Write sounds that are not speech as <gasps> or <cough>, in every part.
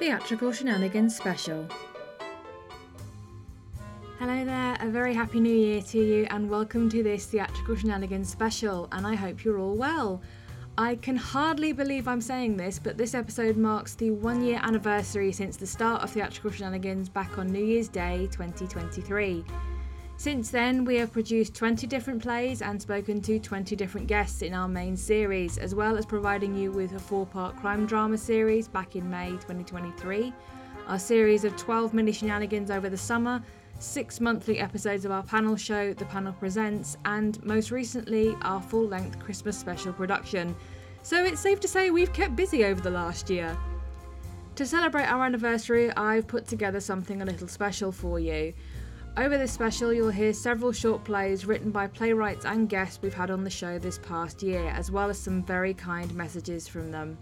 Theatrical Shenanigans Special. Hello there, a very happy new year to you, and welcome to this Theatrical Shenanigans Special, and I hope you're all well. I can hardly believe I'm saying this, but this episode marks the one year anniversary since the start of Theatrical Shenanigans back on New Year's Day 2023. Since then, we have produced 20 different plays and spoken to 20 different guests in our main series, as well as providing you with a four part crime drama series back in May 2023, our series of 12 mini shenanigans over the summer, six monthly episodes of our panel show, The Panel Presents, and most recently, our full length Christmas special production. So it's safe to say we've kept busy over the last year. To celebrate our anniversary, I've put together something a little special for you. Over this special, you'll hear several short plays written by playwrights and guests we've had on the show this past year, as well as some very kind messages from them.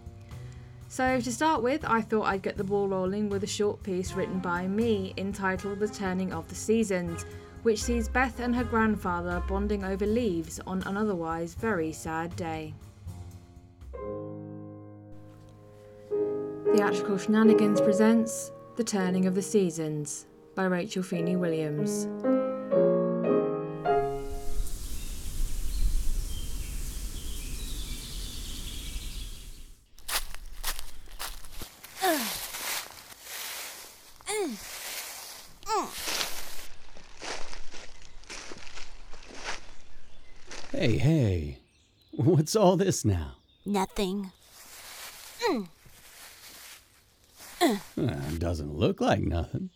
So, to start with, I thought I'd get the ball rolling with a short piece written by me entitled The Turning of the Seasons, which sees Beth and her grandfather bonding over leaves on an otherwise very sad day. Theatrical Shenanigans presents The Turning of the Seasons by Rachel Feeny Williams. Hey, hey. What's all this now? Nothing. Uh, doesn't look like nothing.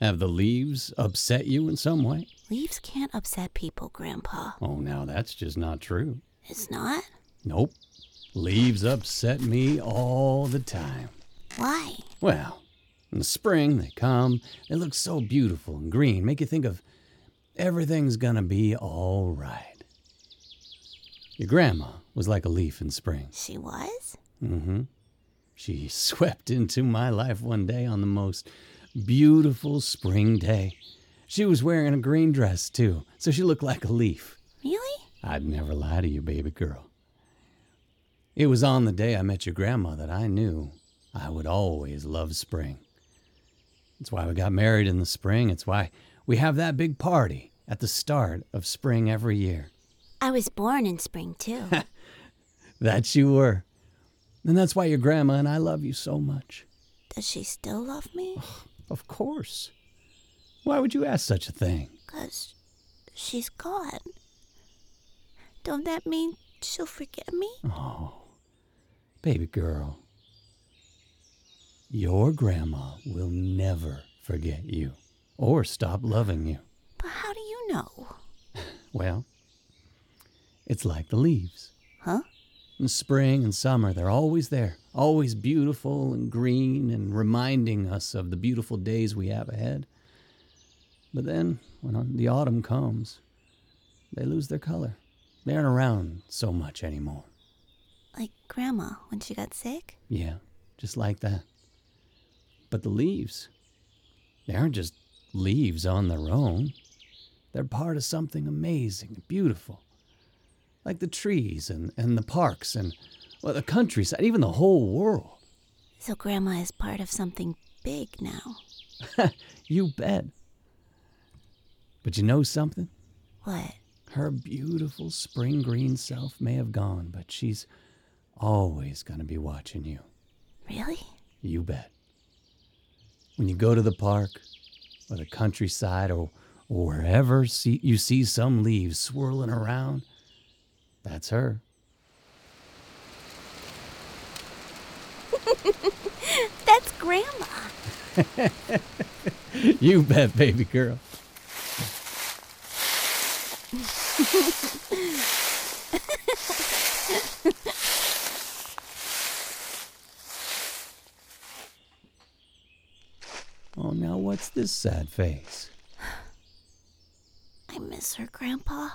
Have the leaves upset you in some way? Leaves can't upset people, Grandpa. Oh, now that's just not true. It's not? Nope. Leaves upset me all the time. Why? Well, in the spring they come, they look so beautiful and green, make you think of everything's gonna be all right. Your grandma was like a leaf in spring. She was? Mm-hmm. She <laughs> swept into my life one day on the most beautiful spring day. She was wearing a green dress, too, so she looked like a leaf. Really? I'd never lie to you, baby girl. It was on the day I met your grandma that I knew I would always love spring. It's why we got married in the spring. It's why we have that big party at the start of spring every year. I was born in spring, too. <laughs> That you were. And that's why your grandma and I love you so much. Does she still love me? Of course. Why would you ask such a thing? Because she's gone. Don't that mean she'll forget me? Oh, baby girl. Your grandma will never forget you or stop loving you. But how do you know? <laughs> Well, it's like the leaves. Huh? In spring and summer, they're always there, always beautiful and green and reminding us of the beautiful days we have ahead. But then, when the autumn comes, they lose their color. They aren't around so much anymore. Like Grandma when she got sick? Yeah, just like that. But the leaves, they aren't just leaves on their own. They're part of something amazing and beautiful. Like the trees and, and the parks and well, the countryside, even the whole world. So Grandma is part of something big now. <laughs> You bet. But you know something? What? Her beautiful spring green self may have gone, but she's always going to be watching you. Really? You bet. When you go to the park or the countryside or, or wherever see, you see some leaves swirling around, that's her. That's Grandma. <laughs> You bet, baby girl. <laughs> oh, now what's this sad face? I miss her, Grandpa.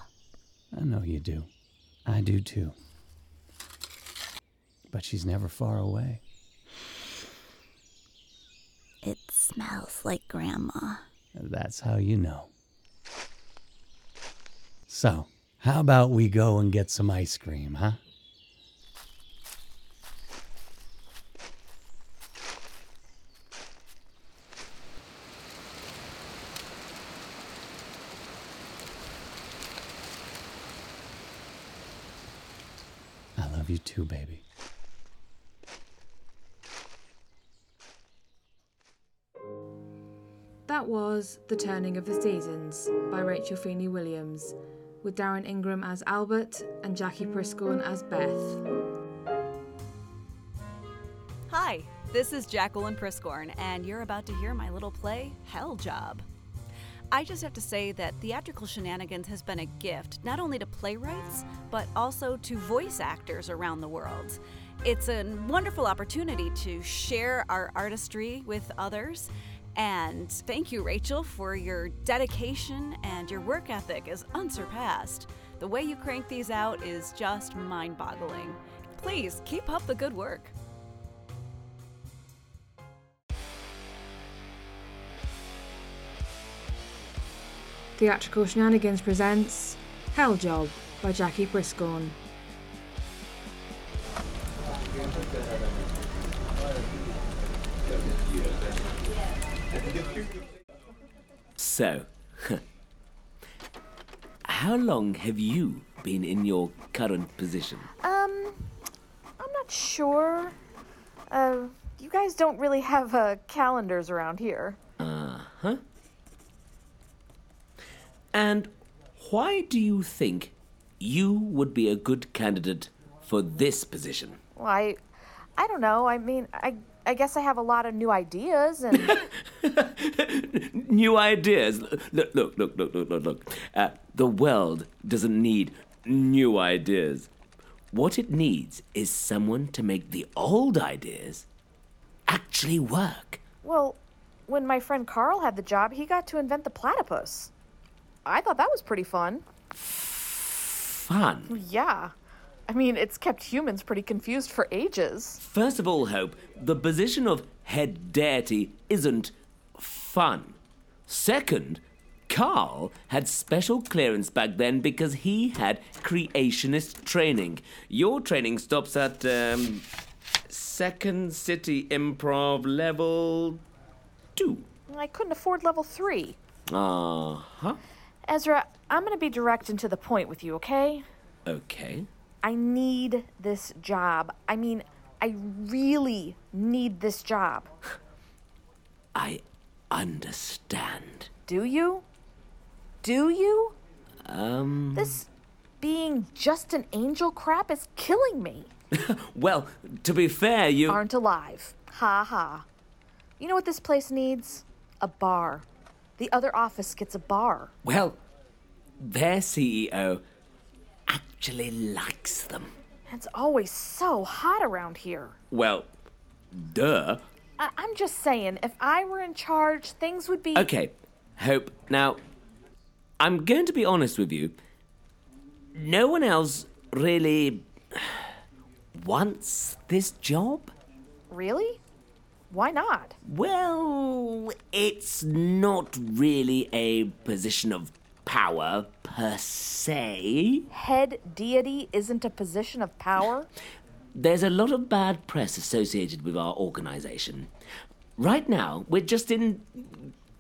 I know you do. I do too. But she's never far away. It smells like Grandma. That's how you know. So, how about we go and get some ice cream, huh? I love you too, baby. That was The Turning of the Seasons by Rachel Feeny Williams, with Darrin Ingram as Albert and Jackie Priskorn as Beth. Hi, this is Jacquelyn Priskorn, and you're about to hear my little play, Hell Job. I just have to say that Theatrical Shenanigans has been a gift, not only to playwrights, but also to voice actors around the world. It's a wonderful opportunity to share our artistry with others. And thank you, Rachel, for your dedication and your work ethic is unsurpassed. The way you crank these out is just mind boggling. Please keep up the good work. Theatrical Shenanigans presents Hell Job by Jackie Priskorn. So, <laughs> how long have you been in your current position? Um, I'm not sure. Uh, you guys don't really have uh, calendars around here. Uh huh. And why do you think you would be a good candidate for this position? Well, I, I don't know. I mean, I, I guess I have a lot of new ideas and. <laughs> New ideas. Look, look, look, look, look, look. Uh, the world doesn't need new ideas. What it needs is someone to make the old ideas actually work. well, when my friend Carl had the job, he got to invent the platypus. I thought that was pretty fun. Fun. Yeah. I mean, it's kept humans pretty confused for ages. First of all, Hope, the position of head deity isn't fun. Second, Carl had special clearance back then because he had creationist training. Your training stops at um, Second City Improv level two. I couldn't afford level three. Uh huh. Ezra, I'm gonna be direct and to the point with you, okay? Okay. I need this job. I mean, I really need this job. I understand. Do you? Do you? Um. This being just an angel crap is killing me. <laughs> Well, to be fair, you. Aren't alive. Ha ha. You know what this place needs? A bar. The other office gets a bar. Well, their CEO actually likes them. It's always so hot around here. Well, duh. I- I'm just saying, if I were in charge, things would be. Okay, Hope. Now, I'm going to be honest with you. No one else really <sighs> wants this job. Really? Why not? Well, it's not really a position of power per se. Head deity isn't a position of power? There's a lot of bad press associated with our organization. Right now, we're just in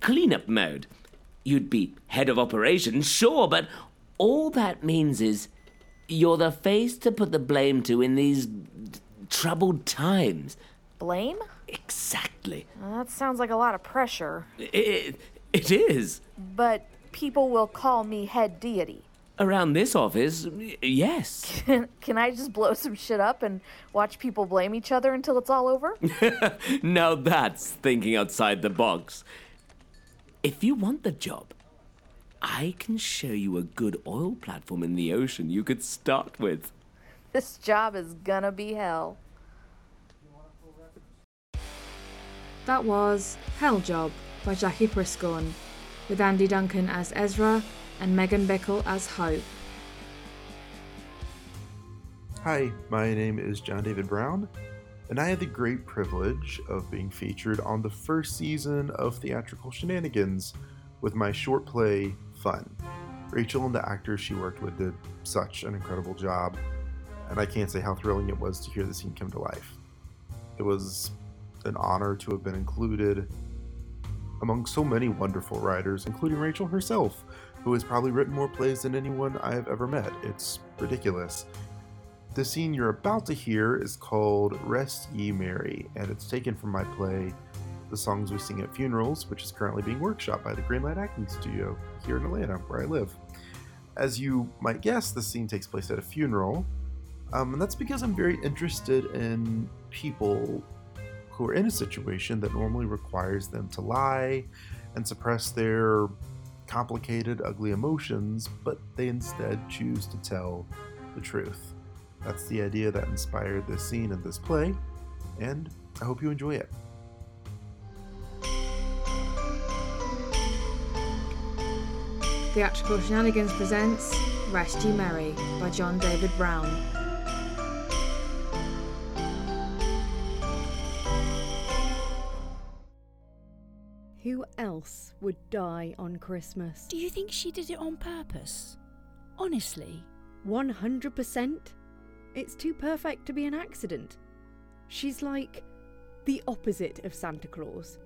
cleanup mode. You'd be head of operations, sure, but all that means is you're the face to put the blame to in these troubled times. Blame? Exactly. That sounds like a lot of pressure. It, it is. But people will call me head deity. Around this office, y- yes. <laughs> Can I just blow some shit up and watch people blame each other until it's all over? <laughs> now that's thinking outside the box. If you want the job, I can show you a good oil platform in the ocean you could start with. this job is gonna be hell. That was Hell Job by Jackie Priskorn, with Andy Duncan as Ezra and Megan Bickel as Hope. Hi, my name is John David Brown, and I had the great privilege of being featured on the first season of Theatrical Shenanigans with my short play, Fun. Rachel and the actors she worked with did such an incredible job, and I can't say how thrilling it was to hear the scene come to life. It was an honor to have been included among so many wonderful writers, including Rachel herself, who has probably written more plays than anyone I have ever met. It's ridiculous. The scene you're about to hear is called Rest Ye Merry, and it's taken from my play The Songs We Sing at Funerals, which is currently being workshopped by the Greenlight Acting Studio here in Atlanta, where I live. As you might guess, the scene takes place at a funeral, um, and that's because I'm very interested in people who are in a situation that normally requires them to lie and suppress their complicated, ugly emotions, but they instead choose to tell the truth. That's the idea that inspired this scene in this play, and I hope you enjoy it. Theatrical Shenanigans presents Rest Ye Merry by John David Brown. Who else would die on Christmas? Do you think she did it on purpose? Honestly? 100%? It's too perfect to be an accident. She's like the opposite of Santa Claus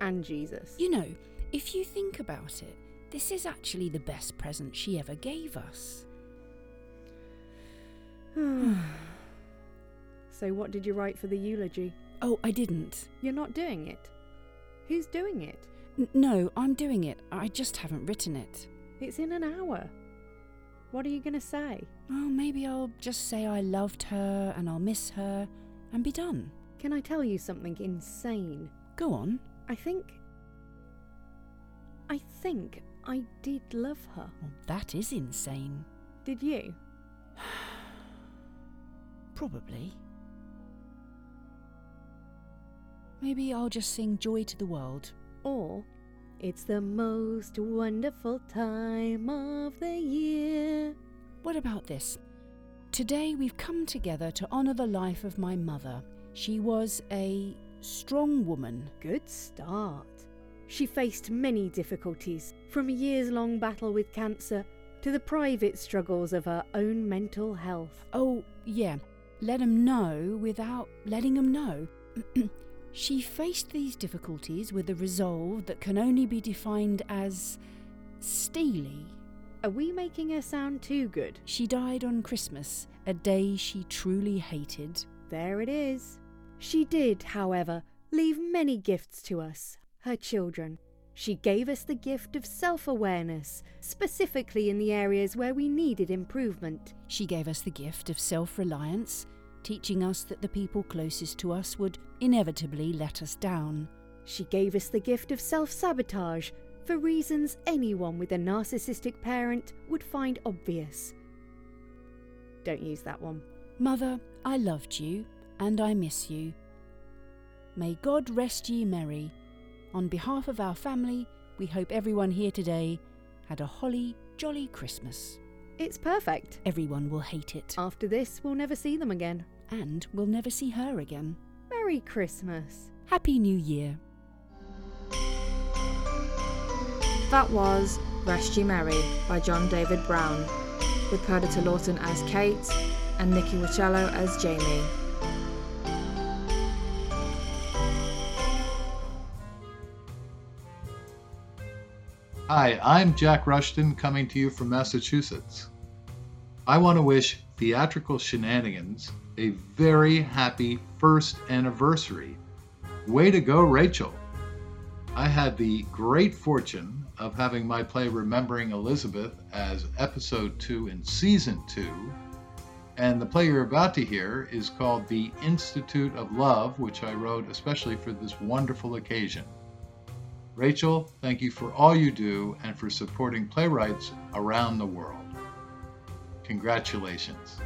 and Jesus. You know, if you think about it, this is actually the best present she ever gave us. <sighs> so, what did you write for the eulogy? Oh, I didn't. You're not doing it. Who's doing it? N- no, I'm doing it. I just haven't written it. It's in an hour. What are you going to say? Oh, maybe I'll just say I loved her and I'll miss her and be done. Can I tell you something insane? Go on. I think. I think I did love her. Well, that is insane. Did you? <sighs> Probably. Maybe I'll just sing Joy to the World. Or, it's the most wonderful time of the year. What about this? Today we've come together to honour the life of my mother. She was a strong woman. Good start. She faced many difficulties, from a years long battle with cancer to the private struggles of her own mental health. Oh, yeah, let 'em know without letting 'em know. <clears throat> she faced these difficulties with a resolve that can only be defined as steely. Are we making her sound too good? She died on Christmas, a day she truly hated. There it is. She did, however, leave many gifts to us, her children. She gave us the gift of self awareness, specifically in the areas where we needed improvement. She gave us the gift of self reliance, teaching us that the people closest to us would inevitably let us down. She gave us the gift of self sabotage for reasons anyone with a narcissistic parent would find obvious. Don't use that one. Mother, I loved you, and I miss you. May God rest ye merry. On behalf of our family, we hope everyone here today had a holly, jolly Christmas. It's perfect. Everyone will hate it. After this, we'll never see them again. And we'll never see her again. Merry Christmas. Happy New Year. That was Rest Ye Merry by John David Brown, with Perdita Lawton as Cate and Nicky Whichelow as Jamie. Hi, I'm Jack Rushton coming to you from Massachusetts. I want to wish Theatrical Shenanigans a very happy first anniversary. Way to go, Rachel! I had the great fortune of having my play Remembering Elizabeth as episode 2 in season 2, and the play you're about to hear is called The Institute of Love, which I wrote especially for this wonderful occasion. Rachel, thank you for all you do and for supporting playwrights around the world. Congratulations.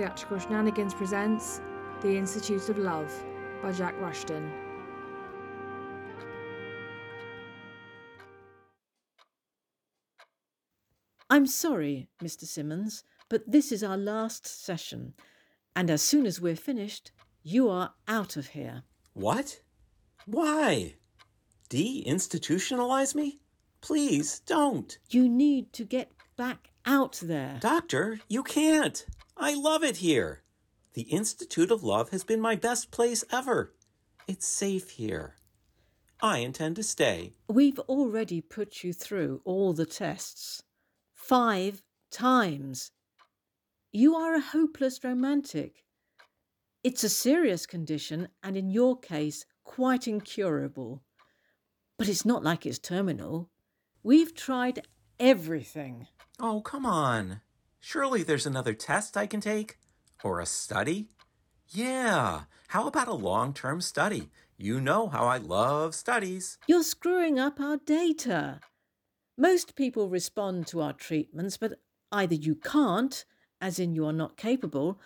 Theatrical Shenanigans presents The Institute of Love by Jack Rushton. I'm sorry, Mr. Simmons, but this is our last session, and as soon as we're finished, you are out of here. What? Why? De-institutionalize me? Please don't. You need to get back out there. Doctor, you can't. I love it here. The Institute of Love has been my best place ever. It's safe here. I intend to stay. We've already put you through all the tests. Five times. You are a hopeless romantic. It's a serious condition, and in your case, quite incurable. But it's not like it's terminal. We've tried everything. Oh, come on. Surely there's another test I can take? Or a study? Yeah, how about a long term study? You know how I love studies. You're screwing up our data. Most people respond to our treatments, but either you can't, as in you are not capable,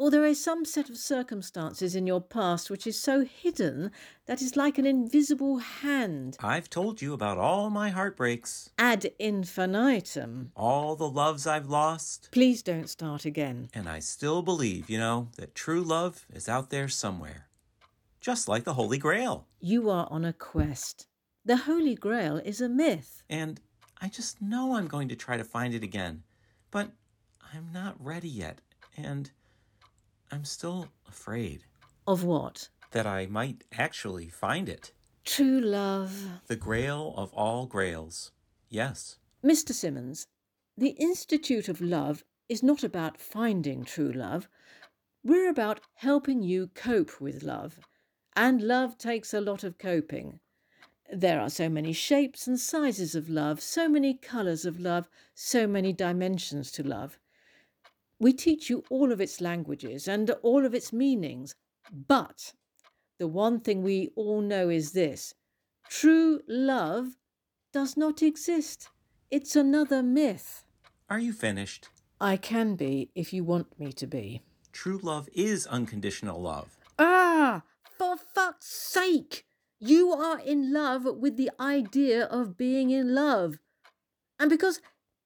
or there is some set of circumstances in your past which is so hidden that is like an invisible hand. I've told you about all my heartbreaks, Ad infinitum. all the loves I've lost, Please don't start again. and I still believe, you know, that true love is out there somewhere. Just like the Holy Grail. You are on a quest. The Holy Grail is a myth. And I just know I'm going to try to find it again. But I'm not ready yet. And I'm still afraid Of what? that I might actually find it. True love. The grail of all grails. Yes. Mr. Simmons, the Institute of Love is not about finding true love. We're about helping you cope with love. And love takes a lot of coping. There are so many shapes and sizes of love, so many colours of love, so many dimensions to love. We teach you all of its languages and all of its meanings. But the one thing we all know is this true love does not exist. It's another myth. Are you finished? I can be if you want me to be. True love is unconditional love. Ah, for fuck's sake! You are in love with the idea of being in love. And because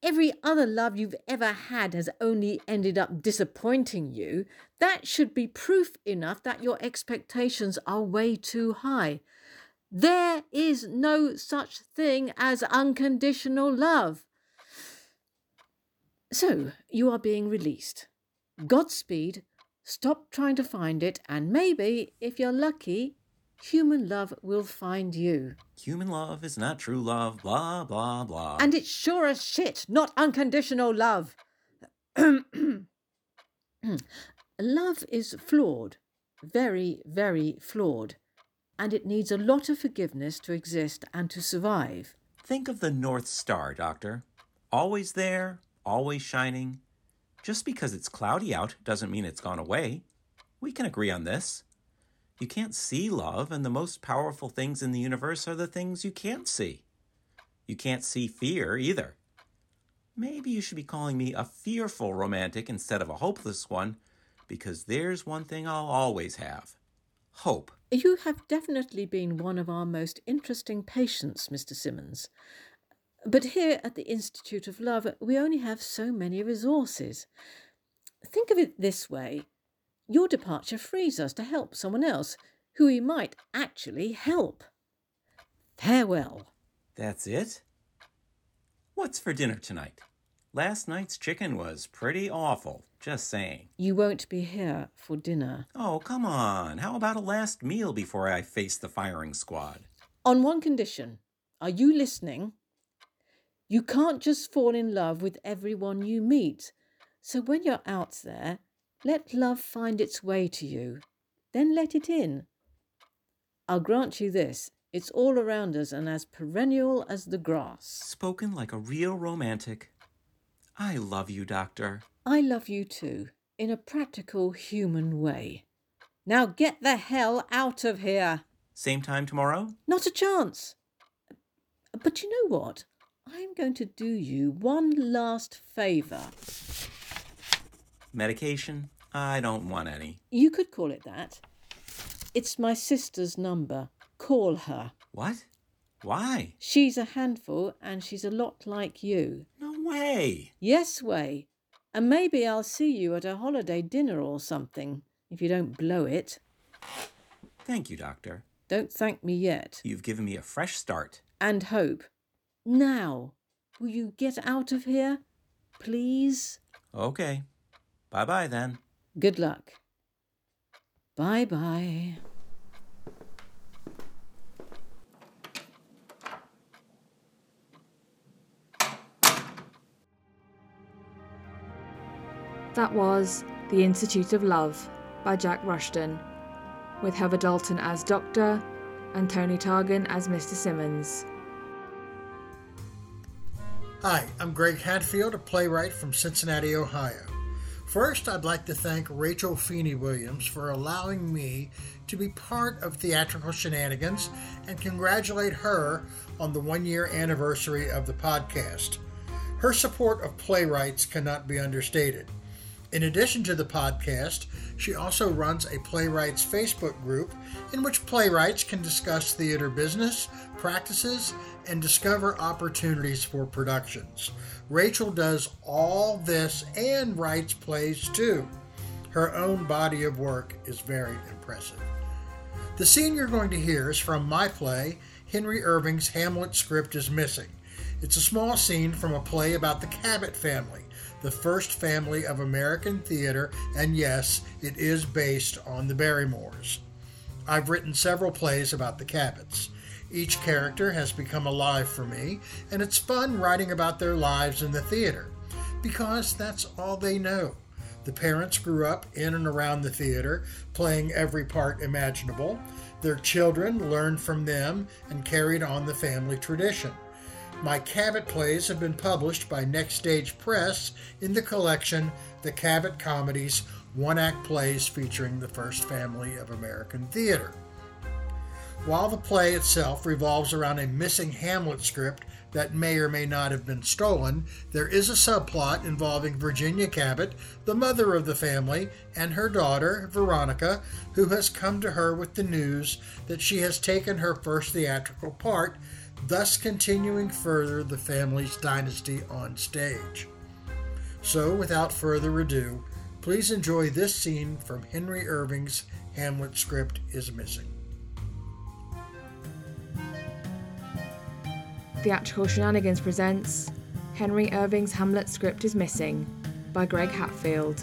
every other love you've ever had has only ended up disappointing you, that should be proof enough that your expectations are way too high. There is no such thing as unconditional love. So, you are being released. Godspeed. Stop trying to find it, and maybe, if you're lucky, human love will find you. Human love is not true love, blah, blah, blah. And it's sure as shit not unconditional love. <clears throat> love is flawed, very, very flawed, and it needs a lot of forgiveness to exist and to survive. Think of the North Star, Doctor. Always there, always shining. Just because it's cloudy out doesn't mean it's gone away. We can agree on this. You can't see love, and the most powerful things in the universe are the things you can't see. You can't see fear either. Maybe you should be calling me a fearful romantic instead of a hopeless one, because there's one thing I'll always have hope. You have definitely been one of our most interesting patients, Mr. Simmons. But here at the Institute of Love, we only have so many resources. Think of it this way your departure frees us to help someone else who we might actually help. Farewell. That's it? What's for dinner tonight? Last night's chicken was pretty awful, just saying. You won't be here for dinner. Oh, come on. How about a last meal before I face the firing squad? On one condition. Are you listening? You can't just fall in love with everyone you meet. So when you're out there, let love find its way to you. Then let it in. I'll grant you this it's all around us and as perennial as the grass. Spoken like a real romantic. I love you, Doctor. I love you too, in a practical human way. Now get the hell out of here. Same time tomorrow? Not a chance. But you know what? I'm going to do you one last favour. Medication? I don't want any. You could call it that. It's my sister's number. Call her. What? Why? She's a handful and she's a lot like you. No way. Yes, way. And maybe I'll see you at a holiday dinner or something, if you don't blow it. Thank you, Doctor. Don't thank me yet. You've given me a fresh start. And hope. Now, will you get out of here? Please? Okay. Bye bye then. Good luck. Bye bye. That was The Institute of Love by Jack Rushton, with Heather Dalton as Doctor and Tony Targan as Mr. Simmons. Hi, I'm Greg Hatfield, a playwright from Cincinnati, Ohio. First, I'd like to thank Rachel Feeny Williams for allowing me to be part of Theatrical Shenanigans and congratulate her on the one year anniversary of the podcast. Her support of playwrights cannot be understated. In addition to the podcast, she also runs a playwrights Facebook group in which playwrights can discuss theater business, practices, and discover opportunities for productions. Rachel does all this and writes plays too. Her own body of work is very impressive. The scene you're going to hear is from my play, Henry Irving's Hamlet script is missing. It's a small scene from a play about the Cabot family, the first family of American theater, and yes, it is based on the Barrymores. I've written several plays about the Cabots. Each character has become alive for me, and it's fun writing about their lives in the theater because that's all they know. The parents grew up in and around the theater, playing every part imaginable. Their children learned from them and carried on the family tradition. My Cabot plays have been published by Next Stage Press in the collection The Cabot Comedies One Act Plays featuring the first family of American theater. While the play itself revolves around a missing Hamlet script that may or may not have been stolen, there is a subplot involving Virginia Cabot, the mother of the family, and her daughter, Veronica, who has come to her with the news that she has taken her first theatrical part, thus continuing further the family's dynasty on stage. So, without further ado, please enjoy this scene from Henry Irving's Hamlet script is missing. Theatrical Shenanigans presents Henry Irving's Hamlet script is missing by Greg Hatfield.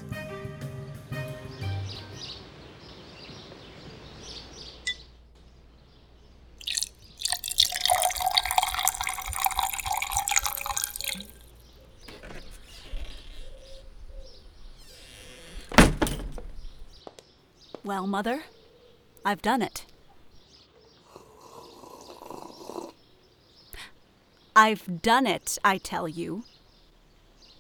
Well, Mother, I've done it. I've done it, I tell you.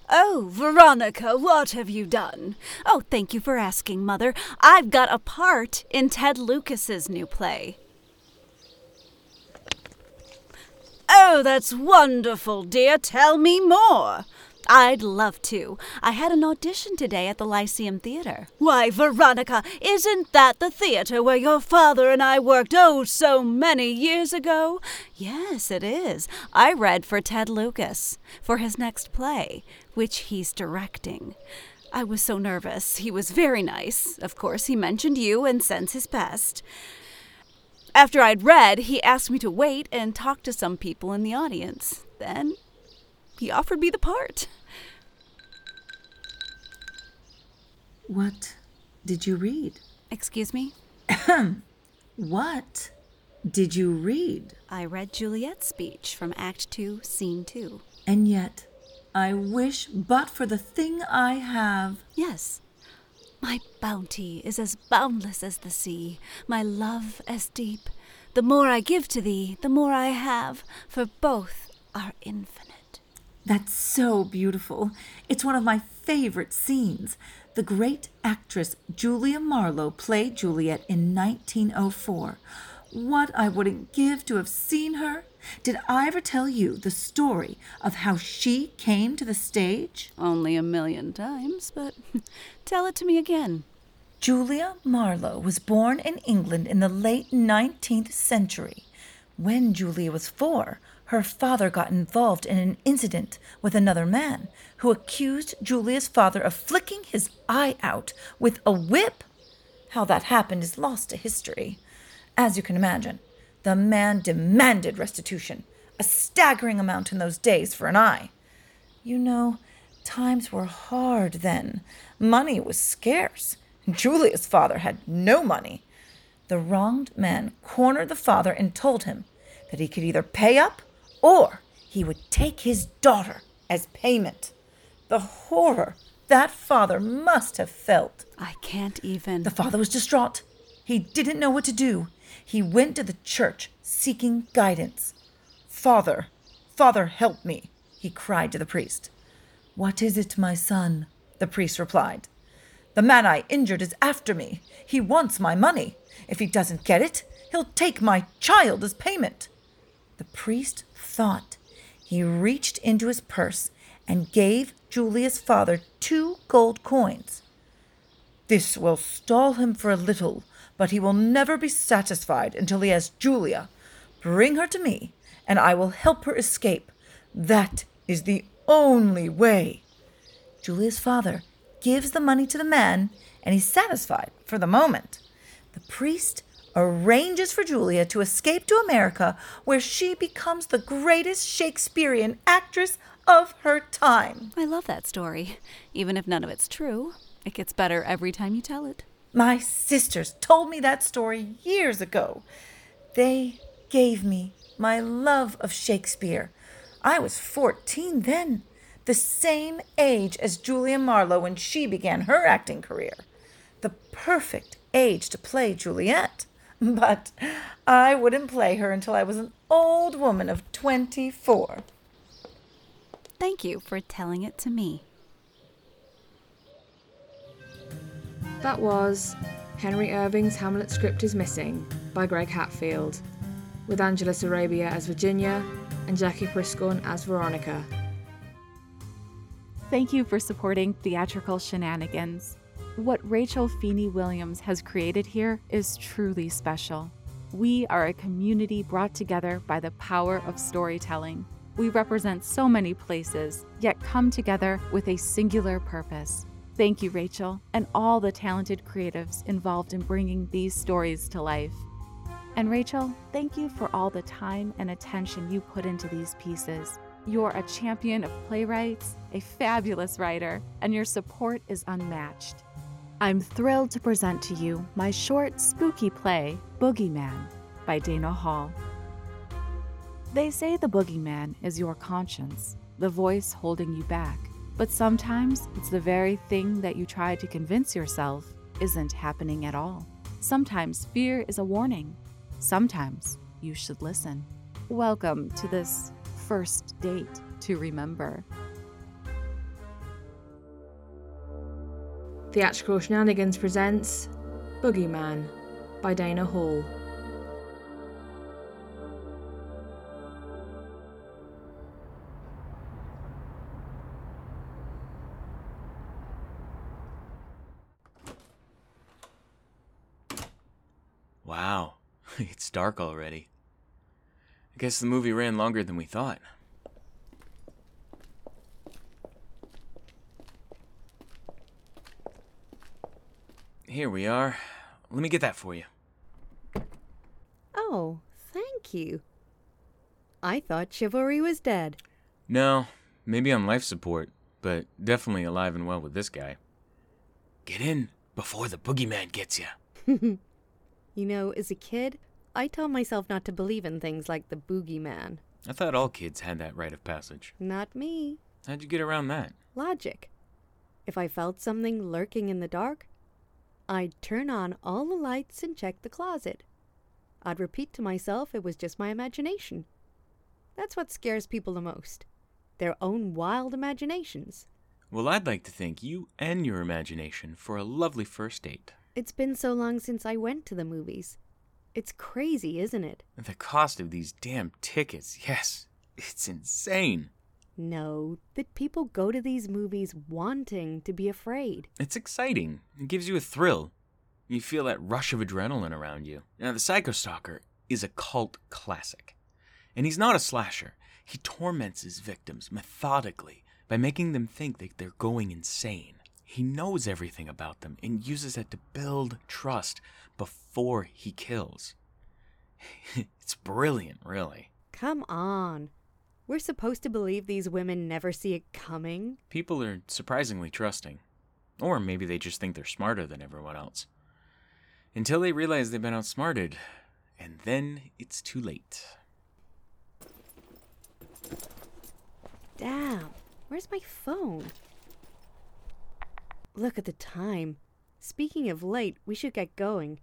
Oh, Veronica, what have you done? Oh, thank you for asking, Mother. I've got a part in Ted Lucas's new play. Oh, that's wonderful, dear. Tell me more. I'd love to. I had an audition today at the Lyceum Theater. Why, Veronica, isn't that the theater where your father and I worked oh so many years ago? Yes, it is. I read for Ted Lucas for his next play, which he's directing. I was so nervous. He was very nice. Of course, he mentioned you and sends his best. After I'd read, he asked me to wait and talk to some people in the audience. Then he offered me the part. What did you read? Excuse me? what did you read? I read Juliet's speech from Act 2, Scene 2. And yet, I wish but for the thing I have. Yes. My bounty is as boundless as the sea, my love as deep. The more I give to thee, the more I have, for both are infinite. That's so beautiful. It's one of my favorite scenes. The great actress Julia Marlowe played Juliet in 1904. What I wouldn't give to have seen her. Did I ever tell you the story of how she came to the stage? Only a million times, but <laughs> tell it to me again. Julia Marlowe was born in England in the late 19th century. When Julia was four, her father got involved in an incident with another man who accused Julia's father of flicking his eye out with a whip. How that happened is lost to history. As you can imagine, the man demanded restitution, a staggering amount in those days for an eye. You know, times were hard then. Money was scarce. Julia's father had no money. The wronged man cornered the father and told him that he could either pay up or he would take his daughter as payment. The horror, that father must have felt. I can't even. The father was distraught. He didn't know what to do. He went to the church seeking guidance. Father, Father, help me, he cried to the priest. What is it, my son? The priest replied. The man I injured is after me. He wants my money. If he doesn't get it, he'll take my child as payment. The priest thought. He reached into his purse and gave Julia's father two gold coins. This will stall him for a little, but he will never be satisfied until he has Julia. Bring her to me, and I will help her escape. That is the only way. Julia's father gives the money to the man, and he's satisfied for the moment. The priest arranges for Julia to escape to America, where she becomes the greatest Shakespearean actress of her time. I love that story. Even if none of it's true, it gets better every time you tell it. My sisters told me that story years ago. They gave me my love of Shakespeare. I was 14 then, the same age as Julia Marlowe when she began her acting career. The perfect age to play Juliet. <laughs> But I wouldn't play her until I was an old woman of 24. Thank you for telling it to me. That was Henry Irving's Hamlet script is missing by Greg Hatfield, with Angela Sarabia as Virginia and Jackie Priskorn as Veronica. Thank you for supporting Theatrical Shenanigans. What Rachel Feeny Williams has created here is truly special. We are a community brought together by the power of storytelling. We represent so many places, yet come together with a singular purpose. Thank you, Rachel, and all the talented creatives involved in bringing these stories to life. And Rachel, thank you for all the time and attention you put into these pieces. You're a champion of playwrights, a fabulous writer, and your support is unmatched. I'm thrilled to present to you my short, spooky play, Boogeyman, by Dana Hall. They say the boogeyman is your conscience, the voice holding you back. But sometimes it's the very thing that you try to convince yourself isn't happening at all. Sometimes fear is a warning. Sometimes you should listen. Welcome to this first date to remember. Theatrical Shenanigans presents Boogeyman by Dana Hall. Wow, <laughs> it's dark already. I guess the movie ran longer than we thought. Here we are. Let me get that for you. Oh, thank you. I thought chivalry was dead. No, maybe on life support, but definitely alive and well with this guy. Get in before the boogeyman gets you. <laughs> you know, as a kid, I told myself not to believe in things like the boogeyman. I thought all kids had that rite of passage. Not me. How'd you get around that? Logic. If I felt something lurking in the dark, I'd turn on all the lights and check the closet. I'd repeat to myself it was just my imagination. That's what scares people the most their own wild imaginations. Well, I'd like to thank you and your imagination for a lovely first date. It's been so long since I went to the movies. It's crazy, isn't it? The cost of these damn tickets, yes, it's insane. No, that people go to these movies wanting to be afraid. It's exciting. It gives you a thrill. You feel that rush of adrenaline around you. Now, The Psycho Stalker is a cult classic. And he's not a slasher. He torments his victims methodically by making them think that they're going insane. He knows everything about them and uses that to build trust before he kills. <laughs> it's brilliant, really. Come on. We're supposed to believe these women never see it coming. People are surprisingly trusting. Or maybe they just think they're smarter than everyone else. Until they realize they've been outsmarted, and then it's too late. Damn, where's my phone? Look at the time. Speaking of late, we should get going.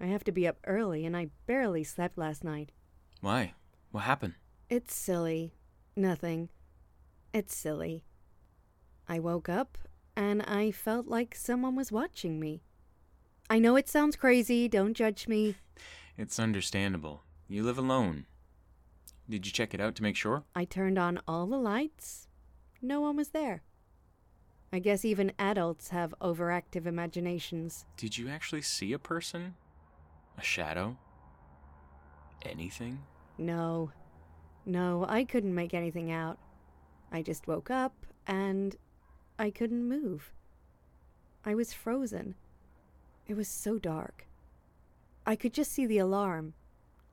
I have to be up early, and I barely slept last night. Why? What happened? It's silly. Nothing. It's silly. I woke up, and I felt like someone was watching me. I know it sounds crazy, don't judge me. It's understandable. You live alone. Did you check it out to make sure? I turned on all the lights. No one was there. I guess even adults have overactive imaginations. Did you actually see a person? A shadow? Anything? No. No, I couldn't make anything out. I just woke up and I couldn't move. I was frozen. It was so dark. I could just see the alarm.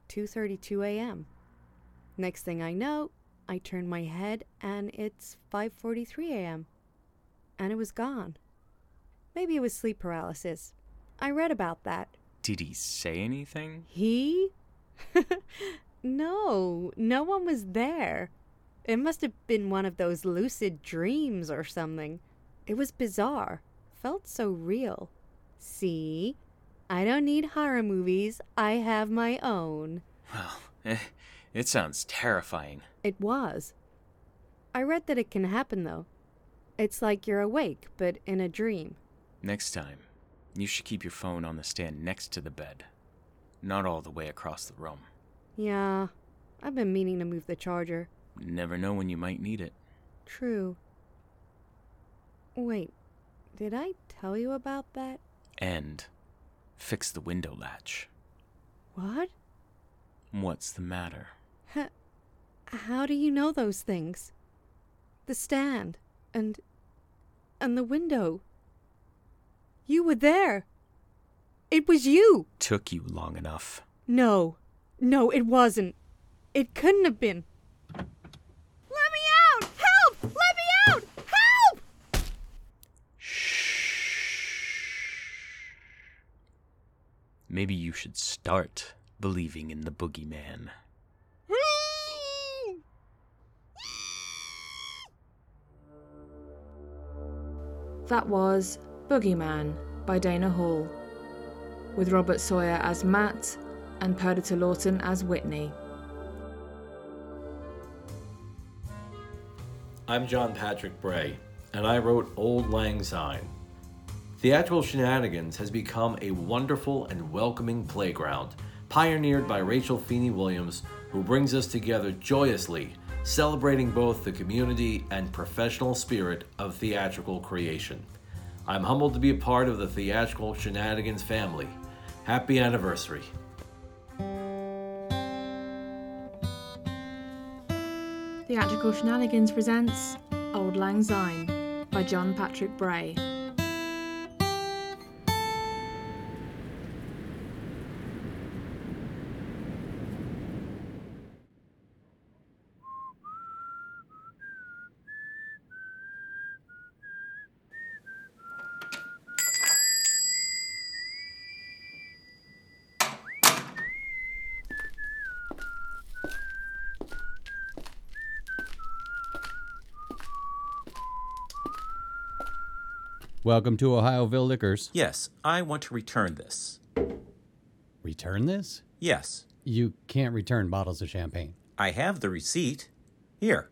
2:32 a.m. Next thing I know, I turn my head and it's 5:43 a.m. And it was gone. Maybe it was sleep paralysis. I read about that. Did he say anything? He? <laughs> no, no one was there. It must have been one of those lucid dreams or something. It was bizarre. Felt so real. See? I don't need horror movies. I have my own. Well, eh, it sounds terrifying. It was. I read that it can happen, though. It's like you're awake, but in a dream. Next time, you should keep your phone on the stand next to the bed, not all the way across the room. Yeah, I've been meaning to move the charger. Never know when you might need it. True. Wait, did I tell you about that? And fix the window latch. What? What's the matter? H- how do you know those things? The stand and and the window. You were there. It was you. Took you long enough. No. No, it wasn't. It couldn't have been. Let me out! Help! Let me out! Help! Maybe you should start believing in the boogeyman. That was Boogeyman by Dana Hall, with Robert Sawyer as Matt and Perdita Lawton as Whitney. I'm John Patrick Bray, and I wrote Auld Lang Syne. Theatrical Shenanigans has become a wonderful and welcoming playground, pioneered by Rachel Feeny Williams, who brings us together joyously, celebrating both the community and professional spirit of theatrical creation. I'm humbled to be a part of the Theatrical Shenanigans family. Happy anniversary. Theatrical Shenanigans presents Auld Lang Syne by John Patrick Bray. Welcome to Ohioville Liquors. Yes, I want to return this. Return this? Yes, You can't return bottles of champagne. I have the receipt. Here.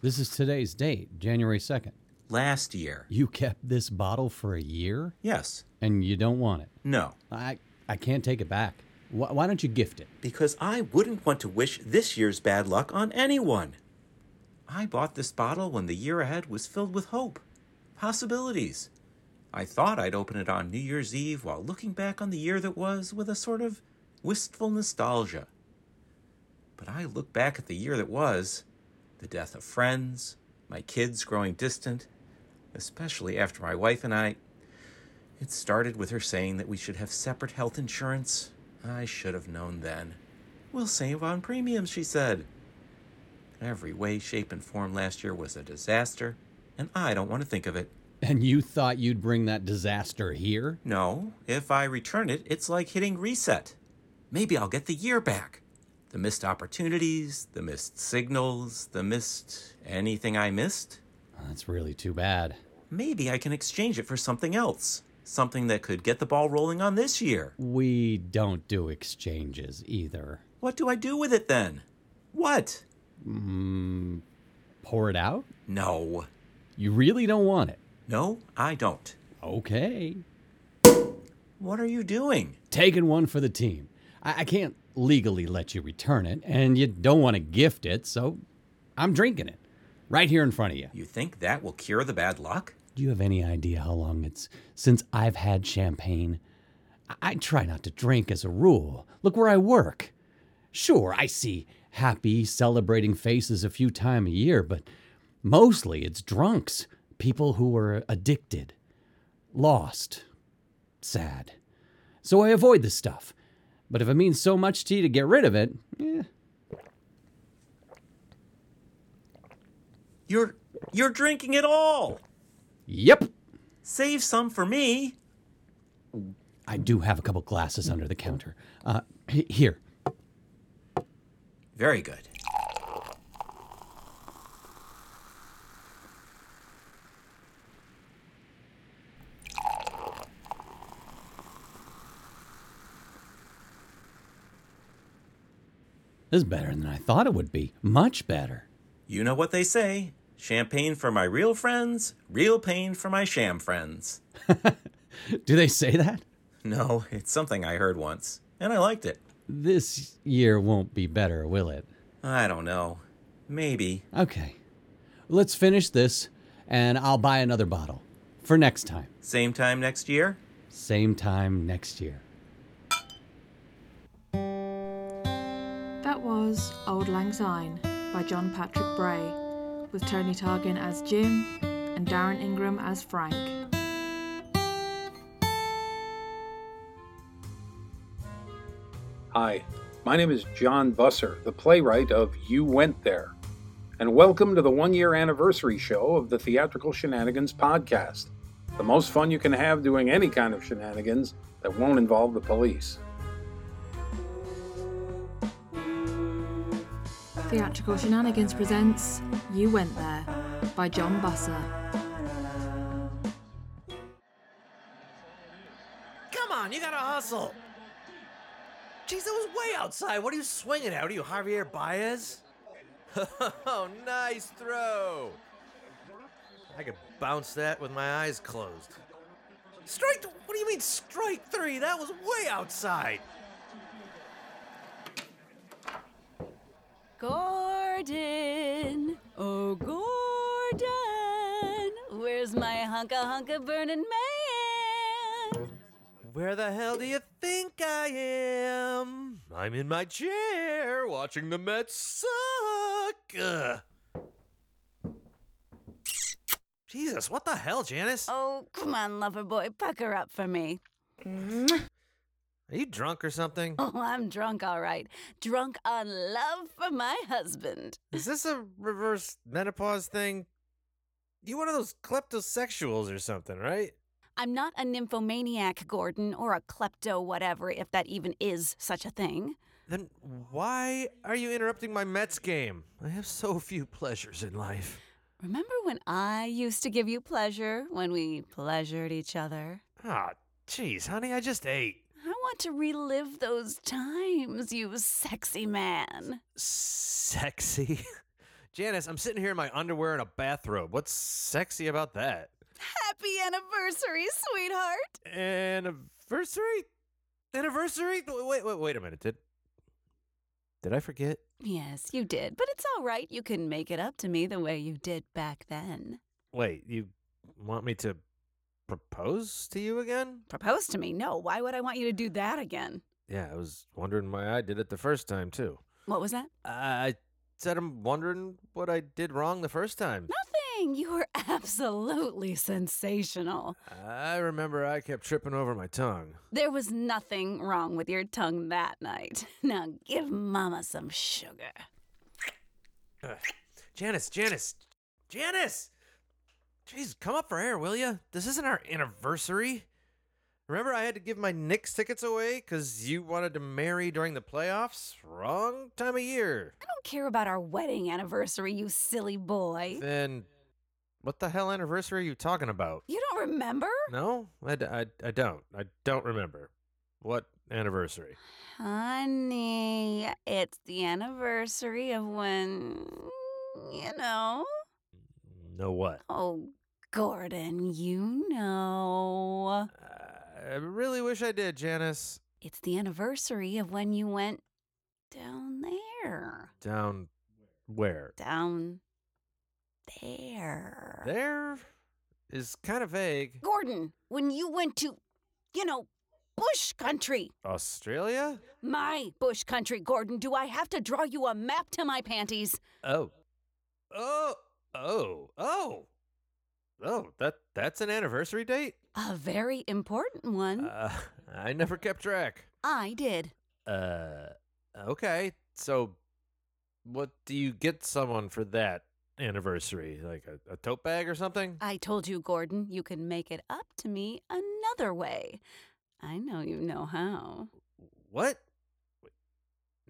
This is today's date, January 2nd. Last year. You kept this bottle for a year? Yes. And you don't want it? No. I, I can't take it back. Wh- why don't you gift it? Because I wouldn't want to wish this year's bad luck on anyone. I bought this bottle when the year ahead was filled with hope, possibilities. I thought I'd open it on New Year's Eve while looking back on the year that was with a sort of wistful nostalgia. But I look back at the year that was the death of friends, my kids growing distant, especially after my wife and I. It started with her saying that we should have separate health insurance. I should have known then. We'll save on premiums, she said. Every way, shape, and form last year was a disaster, and I don't want to think of it. And you thought you'd bring that disaster here? No, if I return it, it's like hitting reset. Maybe I'll get the year back. The missed opportunities, the missed signals, the missed anything I missed. That's really too bad. Maybe I can exchange it for something else. Something that could get the ball rolling on this year. We don't do exchanges either. What do I do with it then? What? Mm, pour it out? No. You really don't want it? No, I don't. Okay. What are you doing? Taking one for the team. I, I can't legally let you return it, and you don't want to gift it, so I'm drinking it. Right here in front of you. You think that will cure the bad luck? Do you have any idea how long it's since I've had champagne? I, I try not to drink as a rule. Look where I work. Sure, I see happy, celebrating faces a few times a year, but mostly it's drunks, people who are addicted, lost, sad. So I avoid the stuff. But if it means so much to you to get rid of it, eh. You're you're drinking it all. Yep. Save some for me. I do have a couple glasses under the counter. Uh, here. Very good. This is better than I thought it would be. Much better. You know what they say champagne for my real friends, real pain for my sham friends. <laughs> Do they say that? No, it's something I heard once, and I liked it. This year won't be better, will it? I don't know. Maybe. Okay. Let's finish this, and I'll buy another bottle. For next time. Same time next year? Same time next year. That was Auld Lang Syne by John Patrick Bray, with Tony Targan as Jim and Darrin Ingram as Frank. Hi, my name is John Busser, the playwright of You Went There, and welcome to the one year anniversary show of the Theatrical Shenanigans podcast. The most fun you can have doing any kind of shenanigans that won't involve the police. Theatrical Shenanigans presents You Went There by John Busser. Come on, you gotta hustle. Jeez, that was way outside. What are you swinging at? Are you, Javier Baez? <laughs> oh, nice throw. I could bounce that with my eyes closed. Strike? th- What do you mean strike three? That was way outside. Gordon, oh Gordon, where's my hunka hunka burning man? Where the hell do you think I am? I'm in my chair watching the Mets suck. Ugh. Jesus, what the hell, Janice? Oh, come on, lover boy, pucker up for me. Are you drunk or something? <laughs> Oh, I'm drunk, all right. Drunk on love for my husband. Is this a reverse menopause thing? You one of those kleptosexuals or something, right? I'm not a nymphomaniac, Gordon, or a klepto whatever, if that even is such a thing. Then why are you interrupting my Mets game? I have so few pleasures in life. Remember when I used to give you pleasure when we pleasured each other? Ah, jeez, honey, I just ate. I want to relive those times, you sexy man. Sexy. <laughs> Janice, I'm sitting here in my underwear and a bathrobe. What's sexy about that? Happy anniversary, sweetheart. Anniversary? Anniversary? Wait, wait, wait a minute. Did Did I forget? Yes, you did, but it's all right. You can make it up to me the way you did back then. Wait, you want me to propose to you again? Propose to me? No, why would I want you to do that again? Yeah, I was wondering why I did it the first time too. What was that? I said I'm wondering what I did wrong the first time. You were <laughs> absolutely sensational. I remember I kept tripping over my tongue. There was nothing wrong with your tongue that night. <laughs> Now give Mama some sugar. Ugh. Janice, Janice, Janice! Jeez, come up for air, will you? This isn't our anniversary. Remember, I had to give my Knicks tickets away because you wanted to marry during the playoffs? Wrong time of year. I don't care about our wedding anniversary, you silly boy. Then What the hell anniversary are you talking about? You don't remember? No, I, d- I, I don't. I don't remember. What anniversary? Honey, it's the anniversary of when, you know. No what? Oh, Gordon, you know. I really wish I did, Janice. It's the anniversary of when you went down there. Down where? Down there. There is kind of vague. Gordon, when you went to, you know, bush country. Australia? My bush country, Gordon. Do I have to draw you a map to my panties? Oh. Oh. Oh. Oh. Oh, that that's an anniversary date? A very important one. Uh, I never kept track. I did. Uh, okay. So, what do you get someone for that anniversary? Like a, a tote bag or something? I told you, Gordon, you can make it up to me another way. I know you know how. What?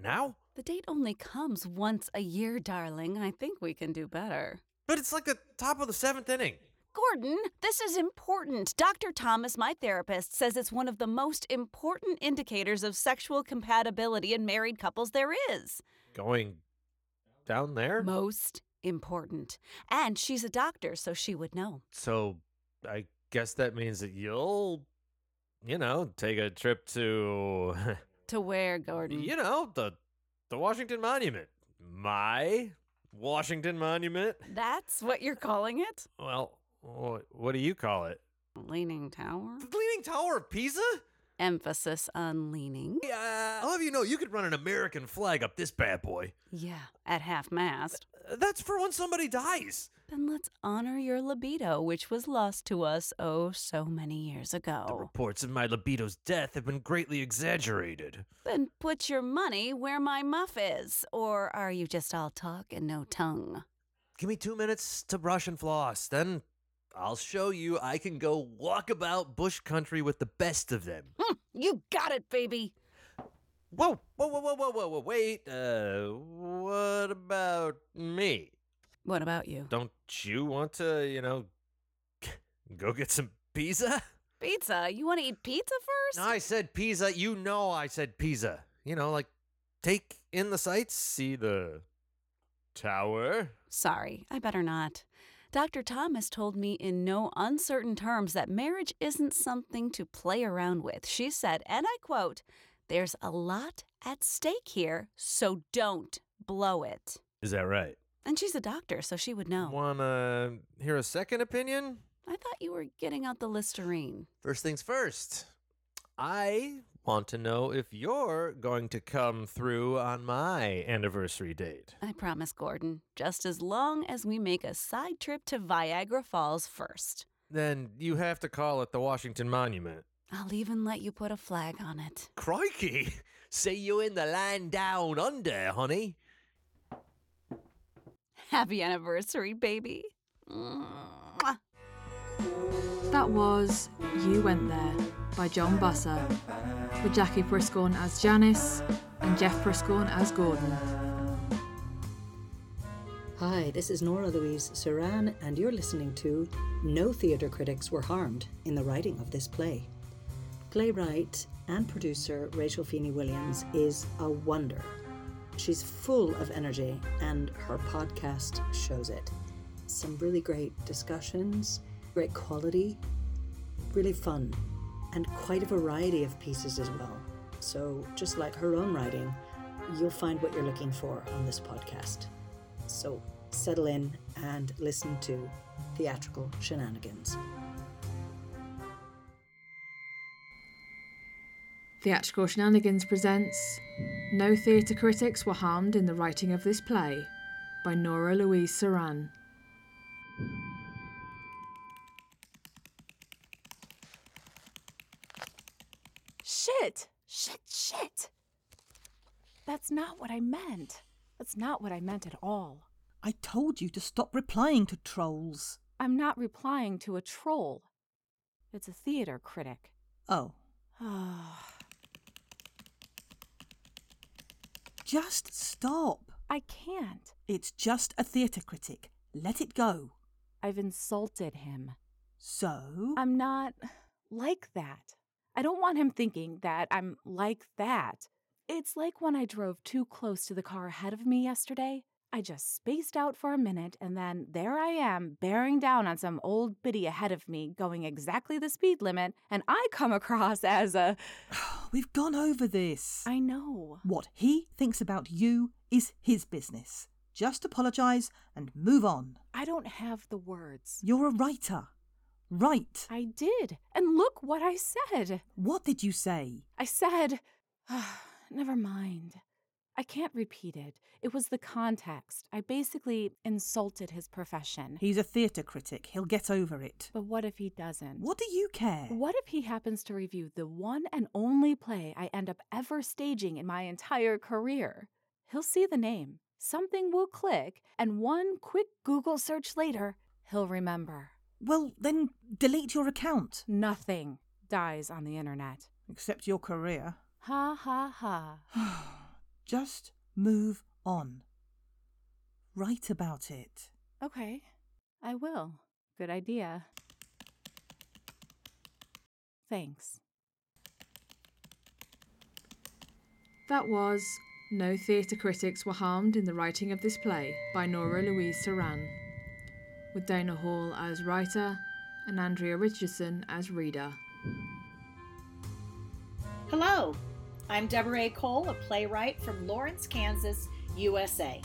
Now? The date only comes once a year, darling. I think we can do better. But it's like the top of the seventh inning. Gordon, this is important. Dr. Thomas, my therapist, says it's one of the most important indicators of sexual compatibility in married couples there is. Going down there? Most important. And she's a doctor, so she would know. So, I guess that means that you'll, you know, take a trip to, To where, Gordon? you know, the the Washington Monument. My Washington Monument. That's what you're calling it? Well, what, what do you call it? Leaning Tower? The Leaning Tower of Pisa? Emphasis on leaning. Yeah. I'll have you know, you could run an American flag up this bad boy. Yeah, at half mast. Uh, that's for when somebody dies. Then let's honor your libido, which was lost to us oh so many years ago. The reports of my libido's death have been greatly exaggerated. Then put your money where my muff is. Or are you just all talk and no tongue? Give me two minutes to brush and floss, then I'll show you I can go walk about bush country with the best of them. Hmm, you got it, baby. Whoa, whoa, whoa, whoa, whoa, whoa, whoa, wait. Uh, what about me? What about you? Don't you want to, you know, <laughs> go get some pizza? Pizza? You want to eat pizza first? I said pizza. You know I said pizza. You know, like take in the sights, see the tower. Sorry, I better not. Dr. Thomas told me in no uncertain terms that marriage isn't something to play around with. She said, and I quote, There's a lot at stake here, so don't blow it. Is that right? And she's a doctor, so she would know. Wanna hear a second opinion? I thought you were getting out the Listerine. First things first. I want to know if you're going to come through on my anniversary date. I promise, Gordon, just as long as we make a side trip to Viagra Falls first. Then you have to call it the Washington Monument. I'll even let you put a flag on it. Crikey! <laughs> See you in the land down under, honey. Happy anniversary, baby. Mwah. That was You Went There by John Busser, with Jackie Priskorn as Janice and Jeff Priskorn as Gordon. Hi, this is Nora Louise Saran, and you're listening to No Theatre Critics Were Harmed in the Writing of This Play. Playwright and producer Rachel Feeny Williams is a wonder. She's full of energy, and her podcast shows it. Some really great discussions, great quality, really fun, and quite a variety of pieces as well. So, just like her own writing, you'll find what you're looking for on this podcast. So, settle in and listen to Theatrical Shenanigans. Theatrical Shenanigans presents No Theatre Critics Were Harmed in the Writing of This Play by Nora Louise Saran. Shit! Shit, shit! That's not what I meant. That's not what I meant at all. I told you to stop replying to trolls. I'm not replying to a troll. It's a theater critic. Oh. <sighs> Just stop. I can't. It's just a theatre critic. Let it go. I've insulted him. So? I'm not like that. I don't want him thinking that I'm like that. It's like when I drove too close to the car ahead of me yesterday. I just spaced out for a minute, and then there I am, bearing down on some old biddy ahead of me, going exactly the speed limit, and I come across as a. <sighs> We've gone over this. I know. What he thinks about you is his business. Just apologise and move on. I don't have the words. You're a writer. Right. I did. And look what I said. What did you say? I said. Ah, never mind. I can't repeat it. It was the context. I basically insulted his profession. He's a theatre critic. He'll get over it. But what if he doesn't? What do you care? What if he happens to review the one and only play I end up ever staging in my entire career? He'll see the name, something will click, and one quick Google search later, he'll remember. Well, then delete your account. Nothing dies on the internet. Except your career. Ha ha ha. <sighs> Just move on. Write about it. Okay, I will. Good idea. Thanks. That was No Theatre Critics Were Harmed in the Writing of This Play by Nora Louise Saran, with Dana Hall as writer and Andrea Richardson as reader. Hello, I'm Deborah A. Cole, a playwright from Lawrence, Kansas, USA.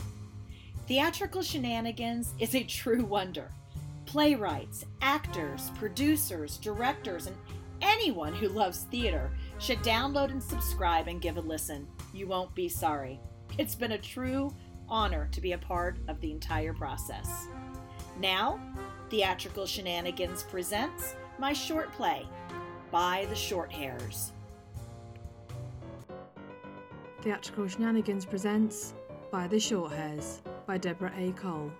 Theatrical Shenanigans is a true wonder. Playwrights, actors, producers, directors, and anyone who loves theater should download and subscribe and give a listen. You won't be sorry. It's been a true honor to be a part of the entire process. Now, Theatrical Shenanigans presents my short play, By the Short Hairs. Theatrical Shenanigans presents By the Short Hairs by Deborah A. Cole.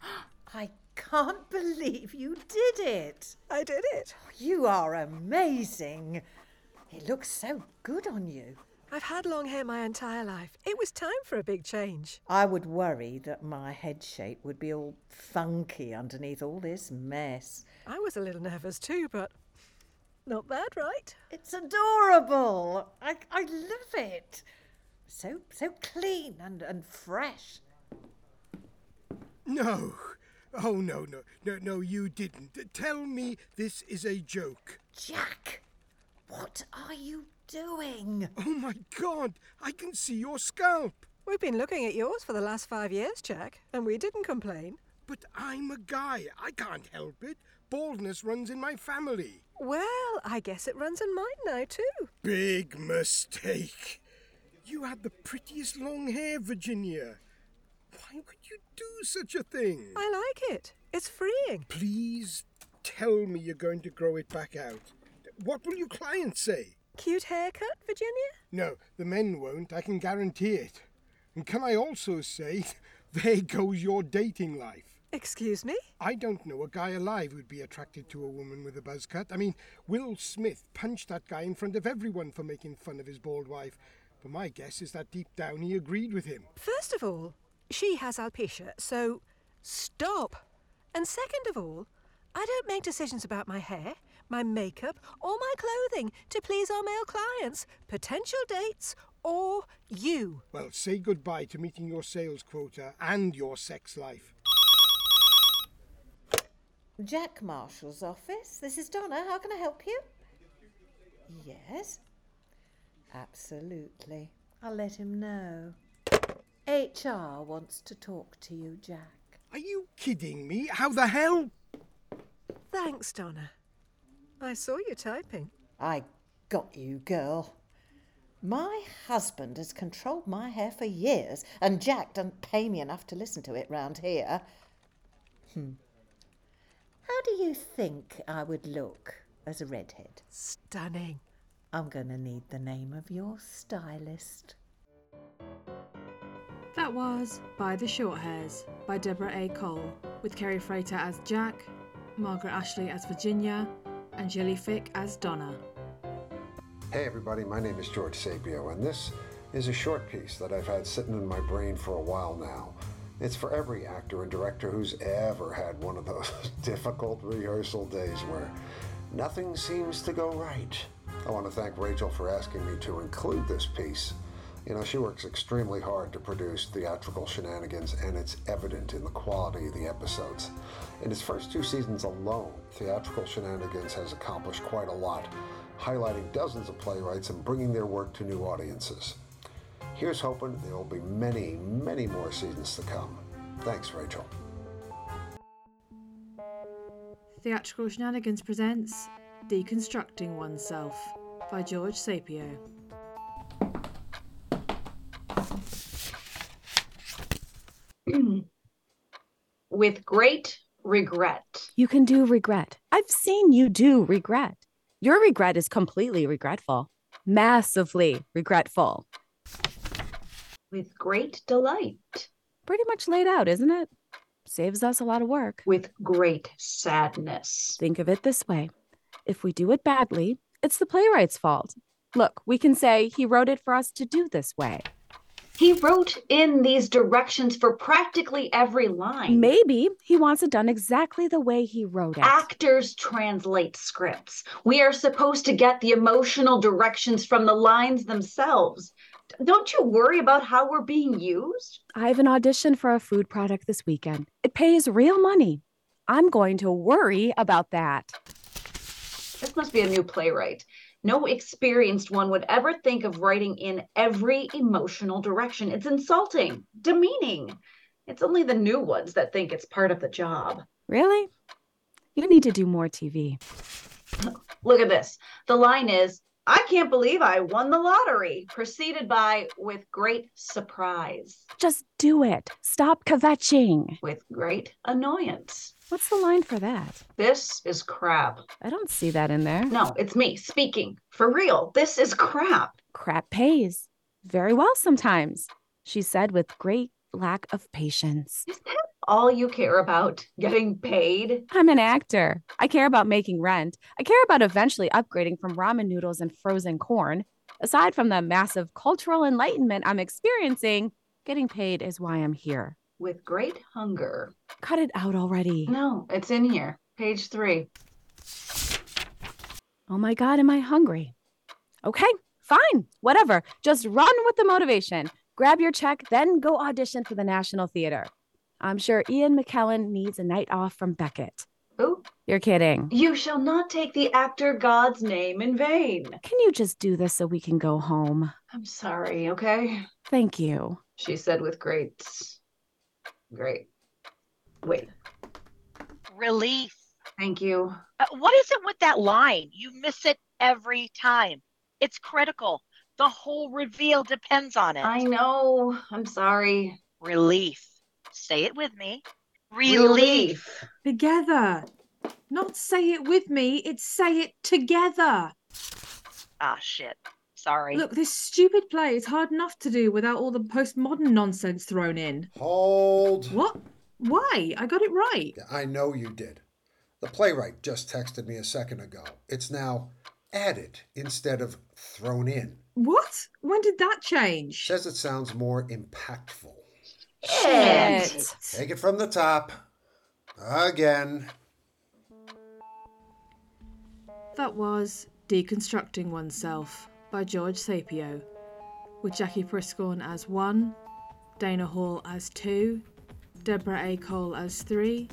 <gasps> I can't believe you did it. I did it. You are amazing. It looks so good on you. I've had long hair my entire life. It was time for a big change. I would worry that my head shape would be all funky underneath all this mess. I was a little nervous too, but not bad, right? It's adorable. I, I love it. So so clean and, and fresh. No. Oh, no, no, no, no, you didn't. Tell me this is a joke. Jack, what are you doing? Oh, my God, I can see your scalp. We've been looking at yours for the last five years, Jack, and we didn't complain. But I'm a guy. I can't help it. Baldness runs in my family. Well, I guess it runs in mine now, too. Big mistake. You had the prettiest long hair, Virginia. Why would you do such a thing? I like it. It's freeing. Please tell me you're going to grow it back out. What will your clients say? Cute haircut, Virginia? No, the men won't. I can guarantee it. And can I also say, <laughs> there goes your dating life. Excuse me? I don't know a guy alive who'd be attracted to a woman with a buzz cut. I mean, Will Smith punched that guy in front of everyone for making fun of his bald wife. But my guess is that deep down he agreed with him. First of all, she has alopecia, so stop. And second of all, I don't make decisions about my hair, my makeup, or my clothing to please our male clients, potential dates, or you. Well, say goodbye to meeting your sales quota and your sex life. Jack Marshall's office. This is Donna. How can I help you? Yes. Absolutely. I'll let him know. HR wants to talk to you, Jack. Are you kidding me? How the hell? Thanks, Donna. I saw you typing. I got you, girl. My husband has controlled my hair for years, and Jack doesn't pay me enough to listen to it round here. Hmm. How do you think I would look as a redhead? Stunning. I'm going to need the name of your stylist. That was By the Short Hairs by Deborah A. Cole, with Kerry Frater as Jack, Margaret Ashley as Virginia, and Jilly Fick as Donna. Hey everybody, my name is George Sapio, and this is a short piece that I've had sitting in my brain for a while now. It's for every actor and director who's ever had one of those <laughs> difficult rehearsal days where nothing seems to go right. I want to thank Rachel for asking me to include this piece. You know, she works extremely hard to produce theatrical shenanigans, and it's evident in the quality of the episodes. In its first two seasons alone, Theatrical Shenanigans has accomplished quite a lot, highlighting dozens of playwrights and bringing their work to new audiences. Here's hoping there will be many, many more seasons to come. Thanks, Rachel. Theatrical Shenanigans presents Deconstructing Oneself by George Sapio. Hmm. With great regret. You can do regret. I've seen you do regret. Your regret is completely regretful, massively regretful. With great delight. Pretty much laid out, isn't it? Saves us a lot of work. With great sadness. Think of it this way if we do it badly, it's the playwright's fault. Look, we can say he wrote it for us to do this way. He wrote in these directions for practically every line. Maybe he wants it done exactly the way he wrote it. Actors translate scripts. We are supposed to get the emotional directions from the lines themselves. Don't you worry about how we're being used? I have an audition for a food product this weekend. It pays real money. I'm going to worry about that. This must be a new playwright. No experienced one would ever think of writing in every emotional direction. It's insulting, demeaning. It's only the new ones that think it's part of the job. Really? You need to do more TV. Look at this. The line is, I can't believe I won the lottery, preceded by, with great surprise. Just do it. Stop kvetching. With great annoyance. What's the line for that? This is crap. I don't see that in there. No, it's me speaking. For real, this is crap. Crap pays. Very well sometimes, she said with great lack of patience. Is that all you care about? Getting paid? I'm an actor. I care about making rent. I care about eventually upgrading from ramen noodles and frozen corn. Aside from the massive cultural enlightenment I'm experiencing, getting paid is why I'm here. With great hunger. Cut it out already. No, it's in here. Page three. Oh my God, am I hungry? Okay, fine, whatever. Just run with the motivation. Grab your check, then go audition for the National Theater. I'm sure Ian McKellen needs a night off from Beckett. Who? You're kidding. You shall not take the actor God's name in vain. Can you just do this so we can go home? I'm sorry, okay? Thank you. She said with great. Great. Wait. Relief. Thank you. Uh, what is it with that line? You miss it every time. It's critical. The whole reveal depends on it. I know. I'm sorry. Relief. Say it with me. Relief. Relief. Together. Not say it with me, it's say it together. Ah, shit. Sorry. Look, this stupid play is hard enough to do without all the postmodern nonsense thrown in. Hold. What? Why? I got it right. I know you did. The playwright just texted me a second ago. It's now added instead of thrown in. What? When did that change? Says it sounds more impactful. Shit. Take it from the top. Again. That was Deconstructing Oneself by George Sapio, with Jackie Priskorn as 1, Dana Hall as 2, Deborah A. Cole as 3,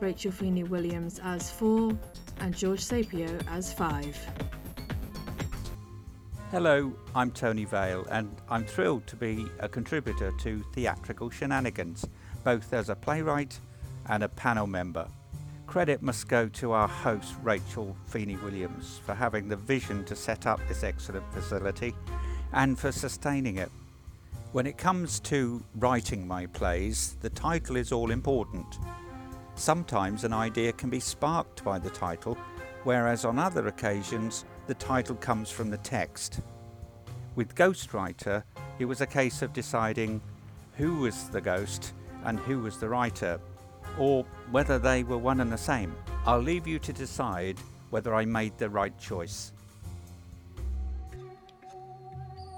Rachel Feeny Williams as 4, and George Sapio as 5. Hello, I'm Tony Vale, and I'm thrilled to be a contributor to Theatrical Shenanigans, both as a playwright and a panel member. Credit must go to our host, Rachel Feeny Williams, for having the vision to set up this excellent facility and for sustaining it. When it comes to writing my plays, the title is all important. Sometimes an idea can be sparked by the title, whereas on other occasions, the title comes from the text. With Ghostwriter, it was a case of deciding who was the ghost and who was the writer, or whether they were one and the same. I'll leave you to decide whether I made the right choice.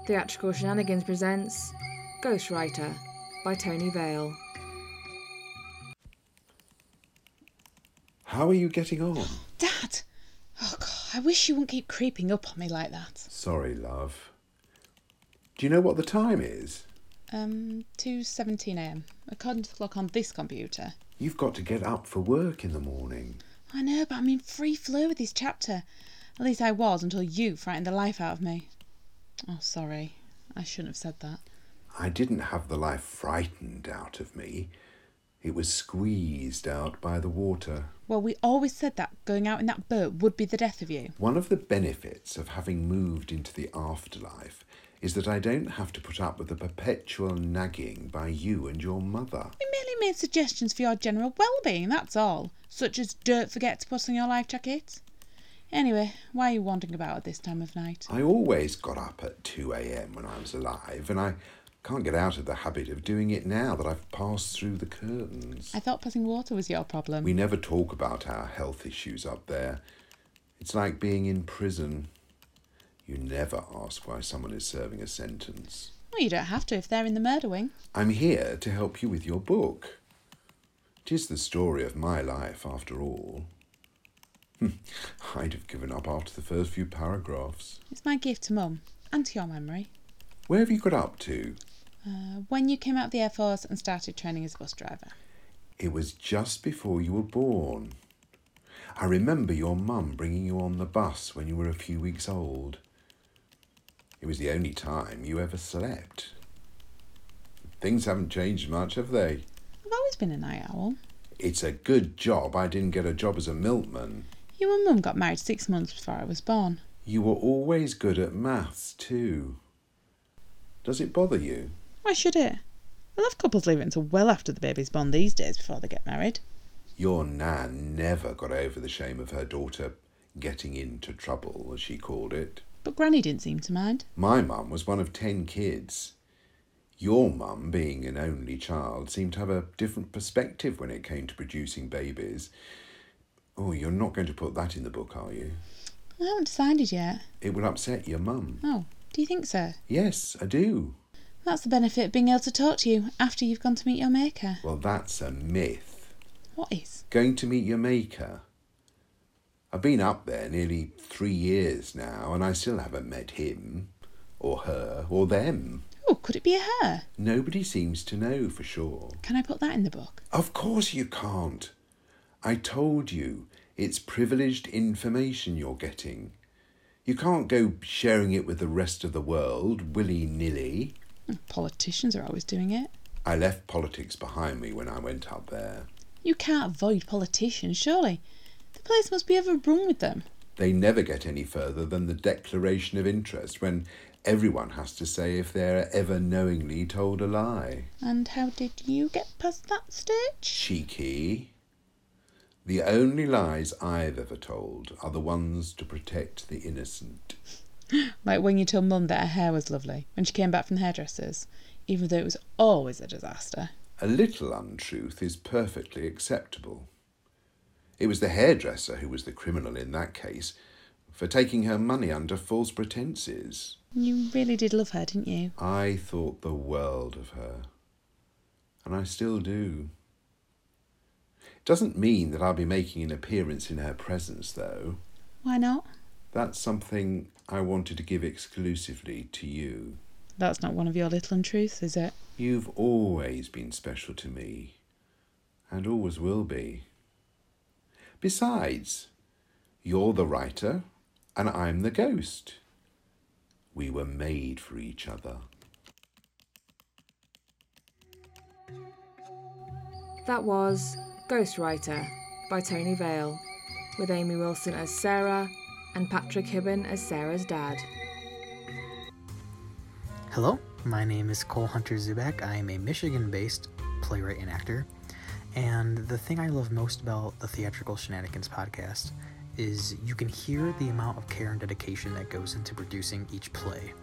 Theatrical Shenanigans presents Ghostwriter by Tony Vale. How are you getting on? Dad! Oh, God, I wish you wouldn't keep creeping up on me like that. Sorry, love. Do you know what the time is? Um, 2.17am, according to the clock on this computer. You've got to get up for work in the morning. I know, but I'm in free flow with this chapter. At least I was until you frightened the life out of me. Oh, sorry. I shouldn't have said that. I didn't have the life frightened out of me. It was squeezed out by the water. Well, we always said that going out in that boat would be the death of you. One of the benefits of having moved into the afterlife is that I don't have to put up with the perpetual nagging by you and your mother. We merely made suggestions for your general well-being, that's all. Such as don't forget to put on your life jacket. Anyway, why are you wandering about at this time of night? I always got up at 2 a.m. when I was alive, and I can't get out of the habit of doing it now that I've passed through the curtains. I thought passing water was your problem. We never talk about our health issues up there. It's like being in prison. You never ask why someone is serving a sentence. Well, you don't have to if they're in the murder wing. I'm here to help you with your book. Tis the story of my life, after all. I'd have given up after the first few paragraphs. It's my gift to Mum and to your memory. Where have you got up to? Uh, when you came out of the Air Force and started training as a bus driver. It was just before you were born. I remember your mum bringing you on the bus when you were a few weeks old. It was the only time you ever slept. Things haven't changed much, have they? I've always been a night owl. It's a good job I didn't get a job as a milkman. You and Mum got married six months before I was born. You were always good at maths, too. Does it bother you? Why should it? A lot of couples leave it until well after the baby's born these days before they get married. Your Nan never got over the shame of her daughter getting into trouble, as she called it. But Granny didn't seem to mind. My mum was one of ten kids. Your mum, being an only child, seemed to have a different perspective when it came to producing babies. Oh, you're not going to put that in the book, are you? I haven't decided yet. It would upset your mum. Oh, do you think so? Yes, I do. That's the benefit of being able to talk to you after you've gone to meet your maker. Well, that's a myth. What is? Going to meet your maker. I've been up there nearly three years now, and I still haven't met him, or her, or them. Oh, could it be a her? Nobody seems to know for sure. Can I put that in the book? Of course you can't. I told you, it's privileged information you're getting. You can't go sharing it with the rest of the world willy nilly. Politicians are always doing it. I left politics behind me when I went up there. You can't avoid politicians, surely. The place must be overrun with them. They never get any further than the declaration of interest when everyone has to say if they're ever knowingly told a lie. And how did you get past that stage? Cheeky. The only lies I've ever told are the ones to protect the innocent. <gasps> Like when you told Mum that her hair was lovely when she came back from the hairdresser's, even though it was always a disaster. A little untruth is perfectly acceptable. It was the hairdresser who was the criminal in that case, for taking her money under false pretences. You really did love her, didn't you? I thought the world of her. And I still do. It doesn't mean that I'll be making an appearance in her presence, though. Why not? That's something I wanted to give exclusively to you. That's not one of your little untruths, is it? You've always been special to me, and always will be. Besides, you're the writer, and I'm the ghost. We were made for each other. That was Ghostwriter by Tony Vale, with Amy Wilson as Sarah and Patrick Hibben as Sarah's dad. Hello, my name is Cole Hunter Zubak. I am a Michigan based playwright and actor. And the thing I love most about the Theatrical Shenanigans podcast is you can hear the amount of care and dedication that goes into producing each play.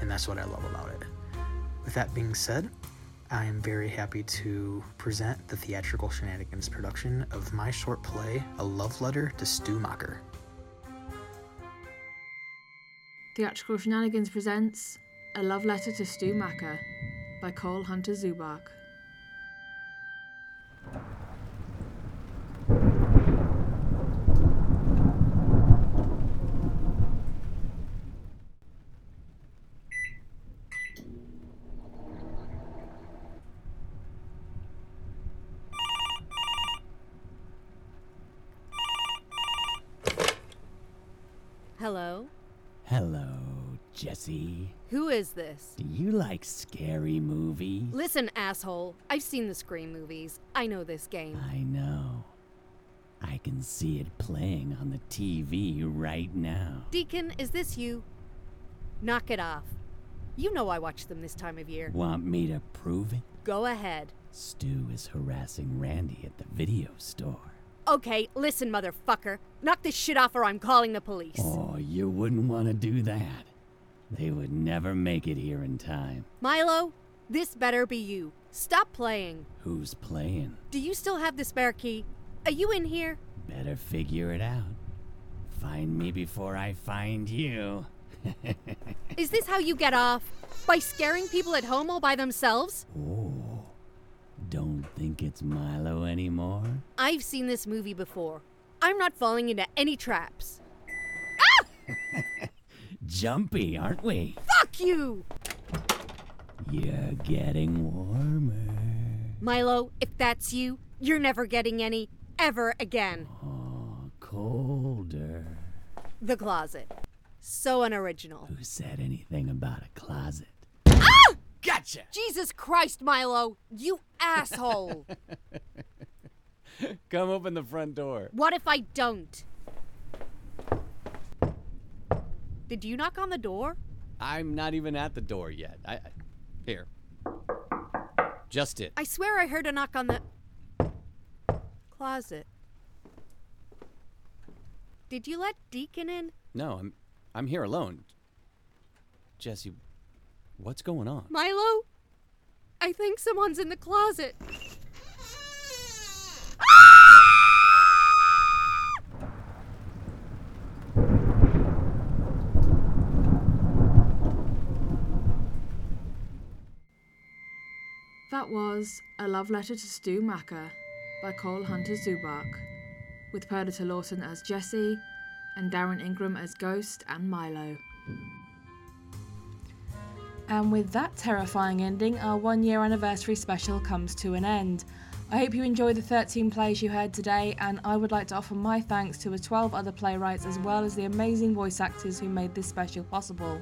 And that's what I love about it. With that being said, I am very happy to present the Theatrical Shenanigans production of my short play, A Love Letter to Stu Mocker. Theatrical Shenanigans presents A Love Letter to Stu Macker by Cole Hunter Zubak. Hello? Hello, Who is this? Do you like scary movies? Listen, asshole. I've seen the Scream movies. I know this game. I know. I can see it playing on the TV right now. Deacon, is this you? Knock it off. You know I watch them this time of year. Want me to prove it? Go ahead. Stu is harassing Randy at the video store. Okay, listen, motherfucker. Knock this shit off or I'm calling the police. Oh, you wouldn't want to do that. They would never make it here in time. Milo, this better be you. Stop playing. Who's playing? Do you still have the spare key? Are you in here? Better figure it out. Find me before I find you. <laughs> Is this how you get off? By scaring people at home all by themselves? Oh, don't think it's Milo anymore? I've seen this movie before. I'm not falling into any traps. <laughs> Jumpy, aren't we? Fuck you! You're getting warmer. Milo, if that's you, you're never getting any ever again. Oh, colder. The closet. So unoriginal. Who said anything about a closet? Ah! Gotcha! Jesus Christ, Milo! You asshole! <laughs> Come open the front door. what if I don't? Did you knock on the door? I'm not even at the door yet. I, I here. Just it. I swear I heard a knock on the closet. Did you let Deacon in? No, I'm I'm here alone. Jesse, what's going on? Milo? I think someone's in the closet. That was A Love Letter to Stu Macher by Cole Hunter Zubak, with Perdita Lawton as Jesse and Darrin Ingram as Ghost and Milo. And with that terrifying ending, our one year anniversary special comes to an end. I hope you enjoyed the 13 plays you heard today, and I would like to offer my thanks to the 12 other playwrights as well as the amazing voice actors who made this special possible.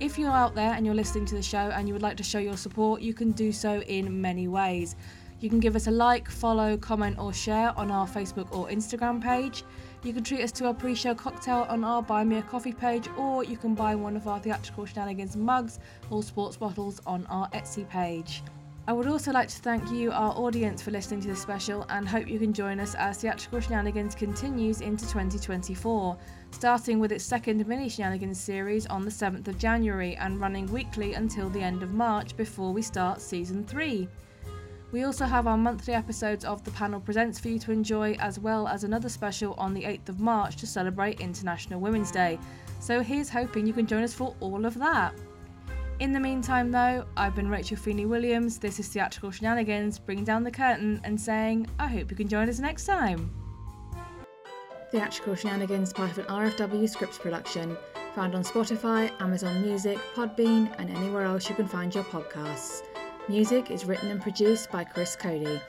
If you're out there and you're listening to the show and you would like to show your support, you can do so in many ways. You can give us a like, follow, comment, or share on our Facebook or Instagram page. You can treat us to a pre show cocktail on our Buy Me a Coffee page, or you can buy one of our Theatrical Shenanigans mugs or sports bottles on our Etsy page. I would also like to thank you, our audience, for listening to this special and hope you can join us as Theatrical Shenanigans continues into 2024, starting with its second mini Shenanigans series on the 7th of January and running weekly until the end of March before we start season 3. We also have our monthly episodes of The Panel Presents for you to enjoy, as well as another special on the 8th of March to celebrate International Women's Day. So here's hoping you can join us for all of that. In the meantime, though, I've been Rachel Feeny Williams. This is Theatrical Shenanigans, bringing down the curtain and saying, I hope you can join us next time. Theatrical Shenanigans, part of an RFW Scripts production, found on Spotify, Amazon Music, Podbean, and anywhere else you can find your podcasts. Music is written and produced by Chris Cody.